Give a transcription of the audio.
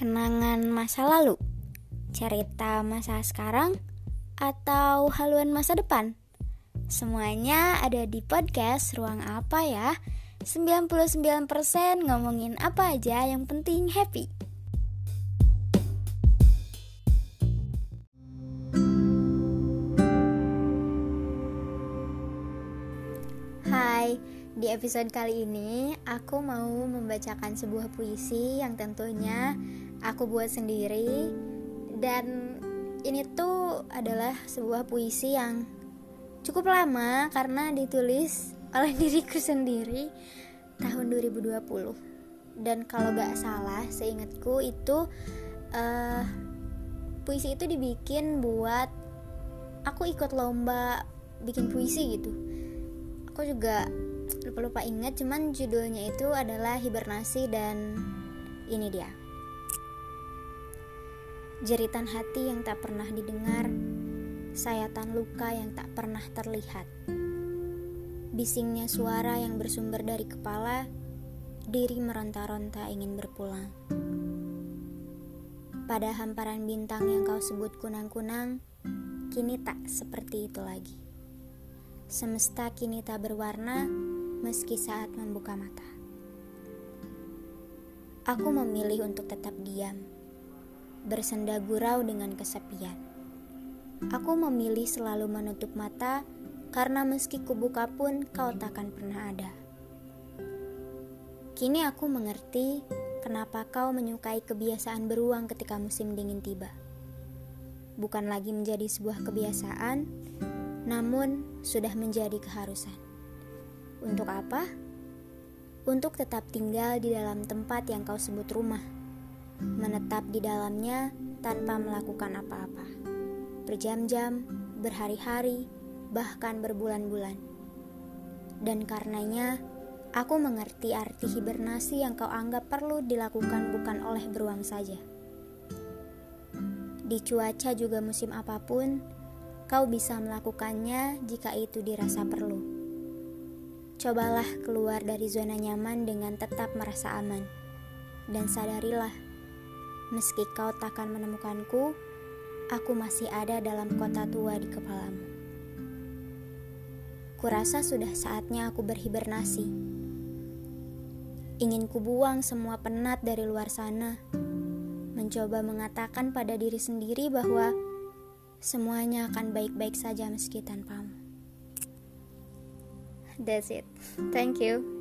kenangan masa lalu, cerita masa sekarang, atau haluan masa depan? Semuanya ada di podcast Ruang Apa ya? 99% ngomongin apa aja yang penting happy. Hai, di episode kali ini aku mau membacakan sebuah puisi yang tentunya aku buat sendiri. Dan ini tuh adalah sebuah puisi yang cukup lama karena ditulis oleh diriku sendiri tahun 2020 dan kalau gak salah seingatku itu uh, puisi itu dibikin buat aku ikut lomba bikin puisi gitu. Aku juga lupa-lupa ingat cuman judulnya itu adalah hibernasi dan ini dia jeritan hati yang tak pernah didengar, sayatan luka yang tak pernah terlihat. Bisingnya suara yang bersumber dari kepala, diri meronta-ronta ingin berpulang. Pada hamparan bintang yang kau sebut kunang-kunang, kini tak seperti itu lagi. Semesta kini tak berwarna meski saat membuka mata. Aku memilih untuk tetap diam bersenda gurau dengan kesepian. Aku memilih selalu menutup mata karena meski kubuka pun kau takkan pernah ada. Kini aku mengerti kenapa kau menyukai kebiasaan beruang ketika musim dingin tiba. Bukan lagi menjadi sebuah kebiasaan, namun sudah menjadi keharusan. Untuk apa? Untuk tetap tinggal di dalam tempat yang kau sebut rumah menetap di dalamnya tanpa melakukan apa-apa. Berjam-jam, berhari-hari, bahkan berbulan-bulan. Dan karenanya, aku mengerti arti hibernasi yang kau anggap perlu dilakukan bukan oleh beruang saja. Di cuaca juga musim apa pun, kau bisa melakukannya jika itu dirasa perlu. Cobalah keluar dari zona nyaman dengan tetap merasa aman, dan sadarilah Meski kau takkan menemukanku, aku masih ada dalam kota tua di kepalamu. Kurasa sudah saatnya aku berhibernasi. Ingin kubuang semua penat dari luar sana, mencoba mengatakan pada diri sendiri bahwa semuanya akan baik-baik saja meski tanpamu. That's it. Thank you.